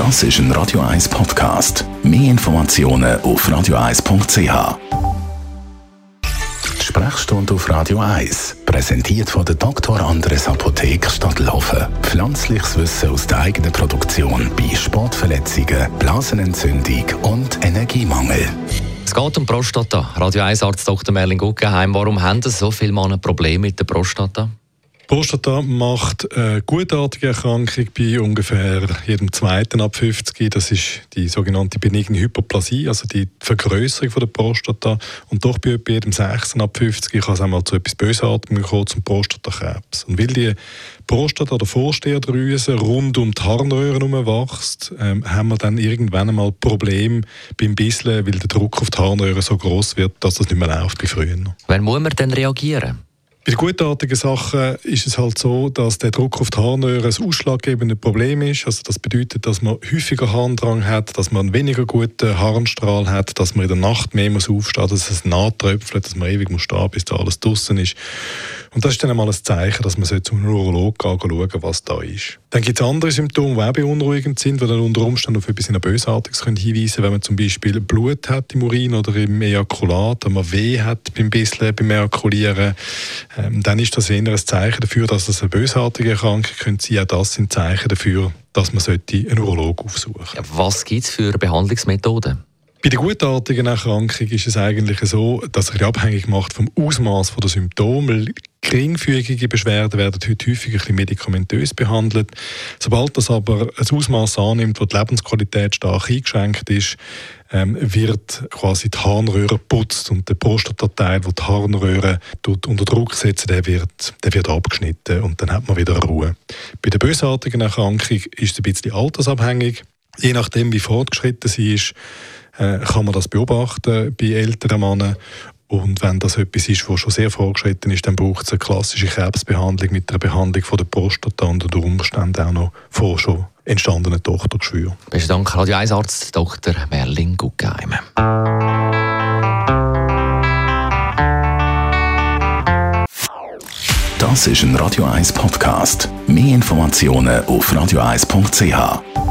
Das ist ein Radio 1 Podcast. Mehr Informationen auf radio1.ch. Die Sprechstunde auf Radio 1, präsentiert von der Dr. Andres Apotheke Stadtlaufen. Pflanzliches Wissen aus der eigenen Produktion bei Sportverletzungen, Blasenentzündung und Energiemangel. Es geht um Prostata. Radio 1 Arzt Dr. Merlin Guggenheim. Warum haben so viele Männer Probleme mit der Prostata? Prostata macht eine gutartige Erkrankung bei ungefähr jedem zweiten ab 50. Das ist die sogenannte benigne Hyperplasie, also die Vergrößerung der Prostata. Und doch bei jedem sechsten ab 50 kann es einmal zu etwas Bösartigem kommen, zum Prostatakrebs. Und weil die Prostata oder Vorsteherdrüse rund um die Harnröhre herum wächst, ähm, haben wir dann irgendwann einmal Probleme beim Bisseln, weil der Druck auf die Harnröhre so groß wird, dass das nicht mehr läuft wie früher. Wann muss man denn reagieren? Bei gutartigen Sachen ist es halt so, dass der Druck auf die Harnröhre ein ausschlaggebendes Problem ist. Also das bedeutet, dass man häufiger Harndrang hat, dass man einen weniger guten Harnstrahl hat, dass man in der Nacht mehr muss aufstehen muss, dass es nachtröpfelt, dass man ewig muss stehen bis da alles draußen ist. Und das ist dann einmal ein Zeichen, dass man zum Neurologen gehen schauen was da ist. Dann gibt es andere Symptome, die auch beunruhigend sind, die dann unter Umständen auf etwas Bösartiges hinweisen können. Wenn man zum Beispiel Blut hat im Urin oder im Ejakulat, wenn man Weh hat beim Bisseln, beim Ejakulieren, ähm, dann ist das eher ein Zeichen dafür, dass das eine bösartige Erkrankung könnte sein. Auch das sind Zeichen dafür, dass man einen Neurologen aufsuchen sollte. Was gibt es für Behandlungsmethoden? Bei der gutartigen Erkrankung ist es eigentlich so, dass sich abhängig macht vom Ausmaß der Symptome. Geringfügige Beschwerden werden heute häufig ein bisschen medikamentös behandelt. Sobald das aber ein Ausmaß annimmt, wo die Lebensqualität stark eingeschränkt ist, ähm, wird quasi die Harnröhre putzt und der Prostatateil, der die Harnröhre unter Druck setzt, der wird, der wird abgeschnitten und dann hat man wieder Ruhe. Bei der bösartigen Erkrankung ist es ein bisschen altersabhängig. Je nachdem, wie fortgeschritten sie ist, äh, kann man das beobachten bei älteren Männern. Und wenn das etwas ist, was schon sehr fortgeschritten ist, dann braucht es eine klassische Krebsbehandlung mit einer Behandlung von der Prostata und unter Umständen auch noch vor schon entstandenen Tochtergeschwür. Besten Dank, Radio 1 Arzt Dr. Merlin Guggenheim. Das ist ein Radio 1 Podcast. Mehr Informationen auf radio1.ch.